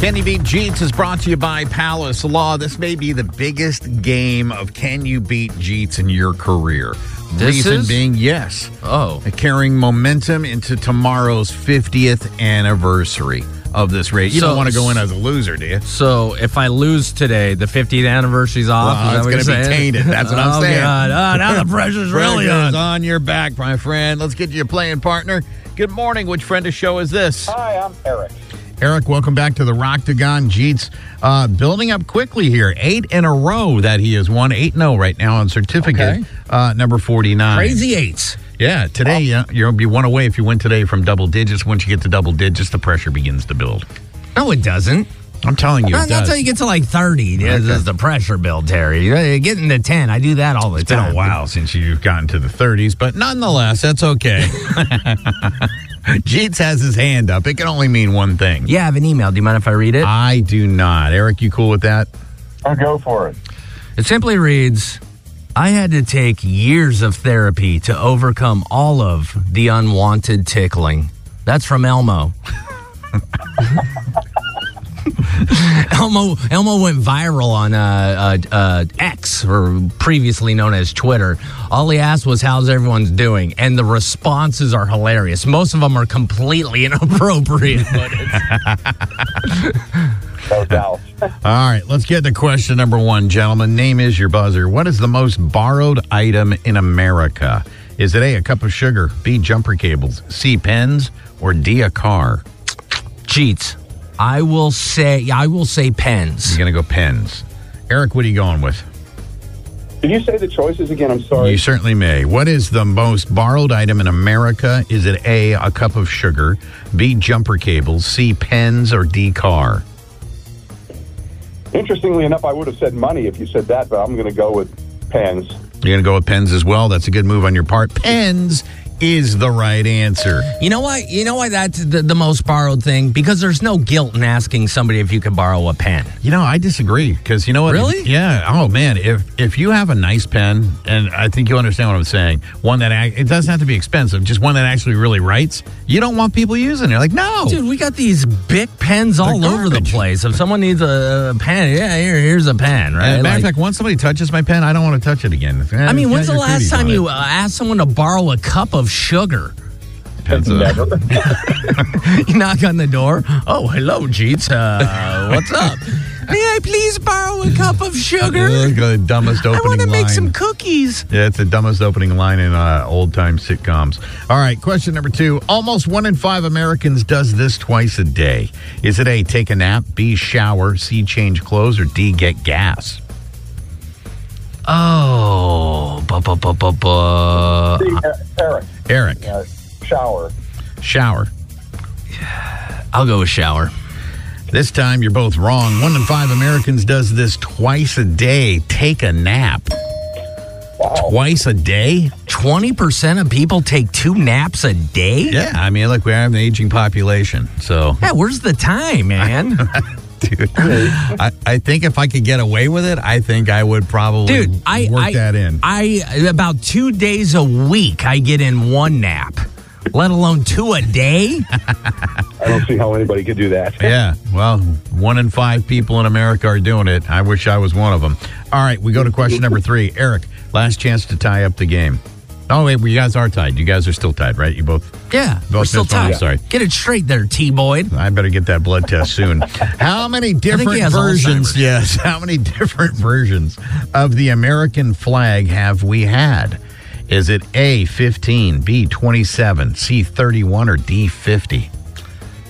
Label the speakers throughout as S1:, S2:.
S1: Jeetz?
S2: Can You Beat Jeetz is brought to you by Palace Law. This may be the biggest game of Can You Beat Jeetz in your career.
S3: This
S2: Reason
S3: is?
S2: being, yes,
S3: Oh.
S2: carrying momentum into tomorrow's 50th anniversary of this race. You
S3: So-
S2: don't want to go in as a loser, do you?
S3: So if I lose today, the 50th anniversary's off.
S2: Well,
S3: Is
S2: it's gonna be
S3: saying?
S2: tainted. That's what I'm
S3: oh,
S2: saying.
S3: God. Oh, now the pressure's really
S2: Pressure's
S3: on.
S2: on your back, my friend. Let's get you a playing partner. Good morning. Which friend of show is this?
S4: Hi, I'm Eric.
S2: Eric, welcome back to the Roctagon Jeetz. Uh, building up quickly here. Eight in a row that he has won. 8 0 right now on certificate
S3: Okay.
S2: uh, number 49.
S3: Crazy eights.
S2: Yeah, today uh, you'll be one away if you win today from double digits. Once you get to double digits, the pressure begins to build.
S3: No, it doesn't.
S2: I'm telling you,
S3: Not,
S2: it
S3: not
S2: does.
S3: until you get to like 30. This
S2: Okay.
S3: is the pressure build, Terry. You Getting to 10. I do that all the time.
S2: It's been a while since you've gotten to the 30s, but nonetheless, that's okay. Jeetz has his hand up. It can only mean one thing.
S3: Yeah, I have an email. Do you mind if I read it?
S2: I do not. Eric, you cool with that?
S4: I'll go for it.
S3: It simply reads I had to take years of therapy to overcome all of the unwanted tickling. That's from Elmo. Elmo Elmo went viral on uh, uh, uh, X, or previously known as Twitter. All he asked was, "How's everyone's doing?" And the responses are hilarious. Most of them are completely inappropriate. But it's,
S4: No doubt.
S2: All right, let's get to question number one, gentlemen. Name is your buzzer. What is the most borrowed item in America? Is it A, a cup of sugar, B, jumper cables, C, pens, or D, a car?
S3: Jeetz. I will say. I will say pens.
S2: You're going to go pens. Eric, what are you going with?
S4: Did you say the choices again? I'm sorry.
S2: You certainly may. What is the most borrowed item in America? Is it A, a cup of sugar, B, jumper cables, C, pens, or D, car?
S4: Interestingly enough, I would have said money if you said that, but I'm going to go with pens.
S2: You're going to go with pens as well. That's a good move on your part. Pens is the right answer.
S3: You know why? You know why that's the, the most borrowed thing? Because there's no guilt in asking somebody if you could borrow a pen.
S2: You know, I disagree because you know what?
S3: Really?
S2: Yeah. Oh man, if if you have a nice pen, and I think you understand what I'm saying, one that it doesn't have to be expensive, just one that actually really writes. You don't want people using it. Like, no,
S3: Dude, we got these big pens all over the place. If someone needs a, a pen, yeah, here, here's a pen, right?
S2: Matter of
S3: Like-
S2: fact, once somebody touches my pen, I don't want to touch it again.
S3: I mean, when's the last time you uh, asked someone to borrow a cup of sugar?
S2: Depends on-
S4: Never.
S3: You knock on the door. Oh, hello, Jeetz. Uh, what's up? May I please borrow a cup of sugar?
S2: Look at the dumbest opening
S3: I
S2: opening
S3: want to make
S2: line.
S3: some cookies.
S2: Yeah, it's the dumbest opening line in uh, old time sitcoms. All right, question number two. Almost one in five Americans does this twice a day. Is it A, take a nap, B, shower, C, change clothes, or D, get gas?
S3: Oh, bu- bu- bu- bu- bu-
S4: uh, Eric,
S2: Eric,
S4: uh, shower.
S2: shower.
S3: I'll go with shower.
S2: This time you're both wrong. One in five Americans does this twice a day. Take a nap. Twice a day?
S3: 20% of people take two naps a day?
S2: Yeah, I mean, look, we have an aging population. So,
S3: Yeah, where's the time, man?
S2: Dude, I, I think if I could get away with it, I think I would probably
S3: Dude, I
S2: work
S3: I,
S2: that in.
S3: I about two days a week I get in one nap, let alone two a day.
S4: I don't see how anybody could do that.
S2: Yeah, well, one in five people in America are doing it. I wish I was one of them. All right, we go to question number three. Eric, last chance to tie up the game. Oh, wait, well, you guys are tied. You guys are still tied, right? You both.
S3: Yeah,
S2: Both
S3: we're still
S2: missed one.
S3: tied.
S2: Sorry.
S3: Get it straight there, T Boyd.
S2: I better get that blood test soon. How many different versions?
S3: Alzheimer's.
S2: Yes, how many different versions of the American flag have we had? Is it A, 15, B, 27, C, 31, or D, 50?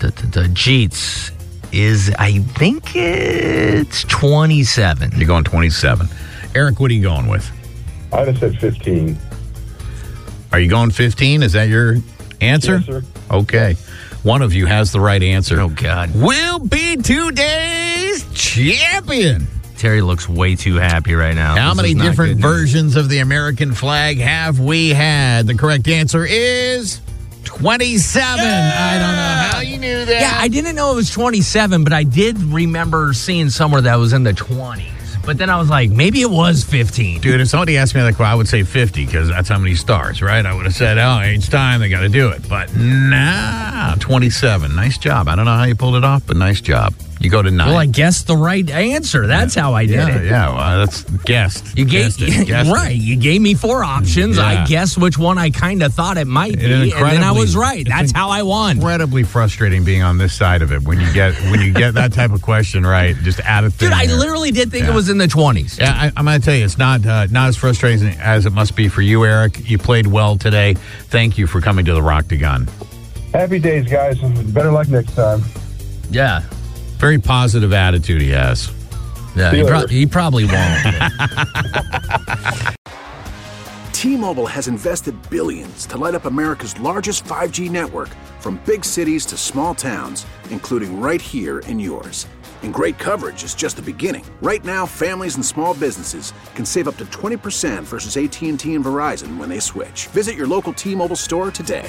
S3: The, the, the Jeetz is, I think it's 27.
S2: You're going 27. Eric, what are you going with?
S4: I'd have said 15.
S2: Are you going 15? Is that your answer?
S4: Yes, sir.
S2: Okay. One of you has the right answer.
S3: Oh, God.
S2: we'll be today's champion.
S3: Terry looks way too happy right now.
S2: How
S3: This
S2: many different versions of the American flag have we had? The correct answer is 27. I don't know how you knew that.
S3: Yeah, I didn't know it was 27, but I did remember seeing somewhere that was in the 20s. But then I was like, maybe it was 15.
S2: Dude, if somebody asked me that question, I would say 50 because that's how many stars, right? I would have said, oh, each time they got to do it. But nah, 27. Nice job. I don't know how you pulled it off, but nice job. You go to nine.
S3: Well, I guessed the right answer. That's how I did
S2: yeah,
S3: it.
S2: yeah. Well, that's guessed.
S3: You gave
S2: Guessed it, guessed it.
S3: right. You gave me four options.
S2: Yeah.
S3: I guessed which one I kind of thought it might be, and then I was right. That's how I won.
S2: Incredibly frustrating being on this side of it when you get when you get that type of question right. Just add a thing.
S3: Dude, I
S2: there.
S3: literally did think
S2: Yeah.
S3: it was in the 20s.
S2: Yeah, I, I'm going to tell you, it's not uh, not as frustrating as it must be for you, Eric. You played well today. Thank you for coming to the Roctagon.
S4: Happy days, guys. Better luck next time.
S3: Yeah.
S2: Very positive attitude he has.
S3: Yeah, he, pro- he probably won't.
S5: T-Mobile has invested billions to light up America's largest 5G network from big cities to small towns, including right here in yours. And great coverage is just the beginning. Right now, families and small businesses can save up to 20% versus AT&T and Verizon when they switch. Visit your local T-Mobile store today.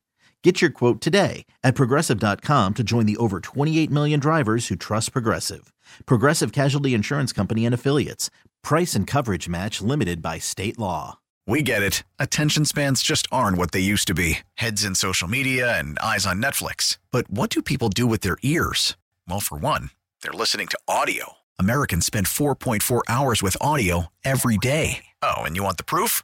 S6: Get your quote today at progressive.com to join the over 28 million drivers who trust Progressive. Progressive Casualty Insurance Company and Affiliates. Price and coverage match limited by state law.
S7: We get it. Attention spans just aren't what they used to be heads in social media and eyes on Netflix. But what do people do with their ears? Well, for one, they're listening to audio. Americans spend 4.4 hours with audio every day. Oh, and you want the proof?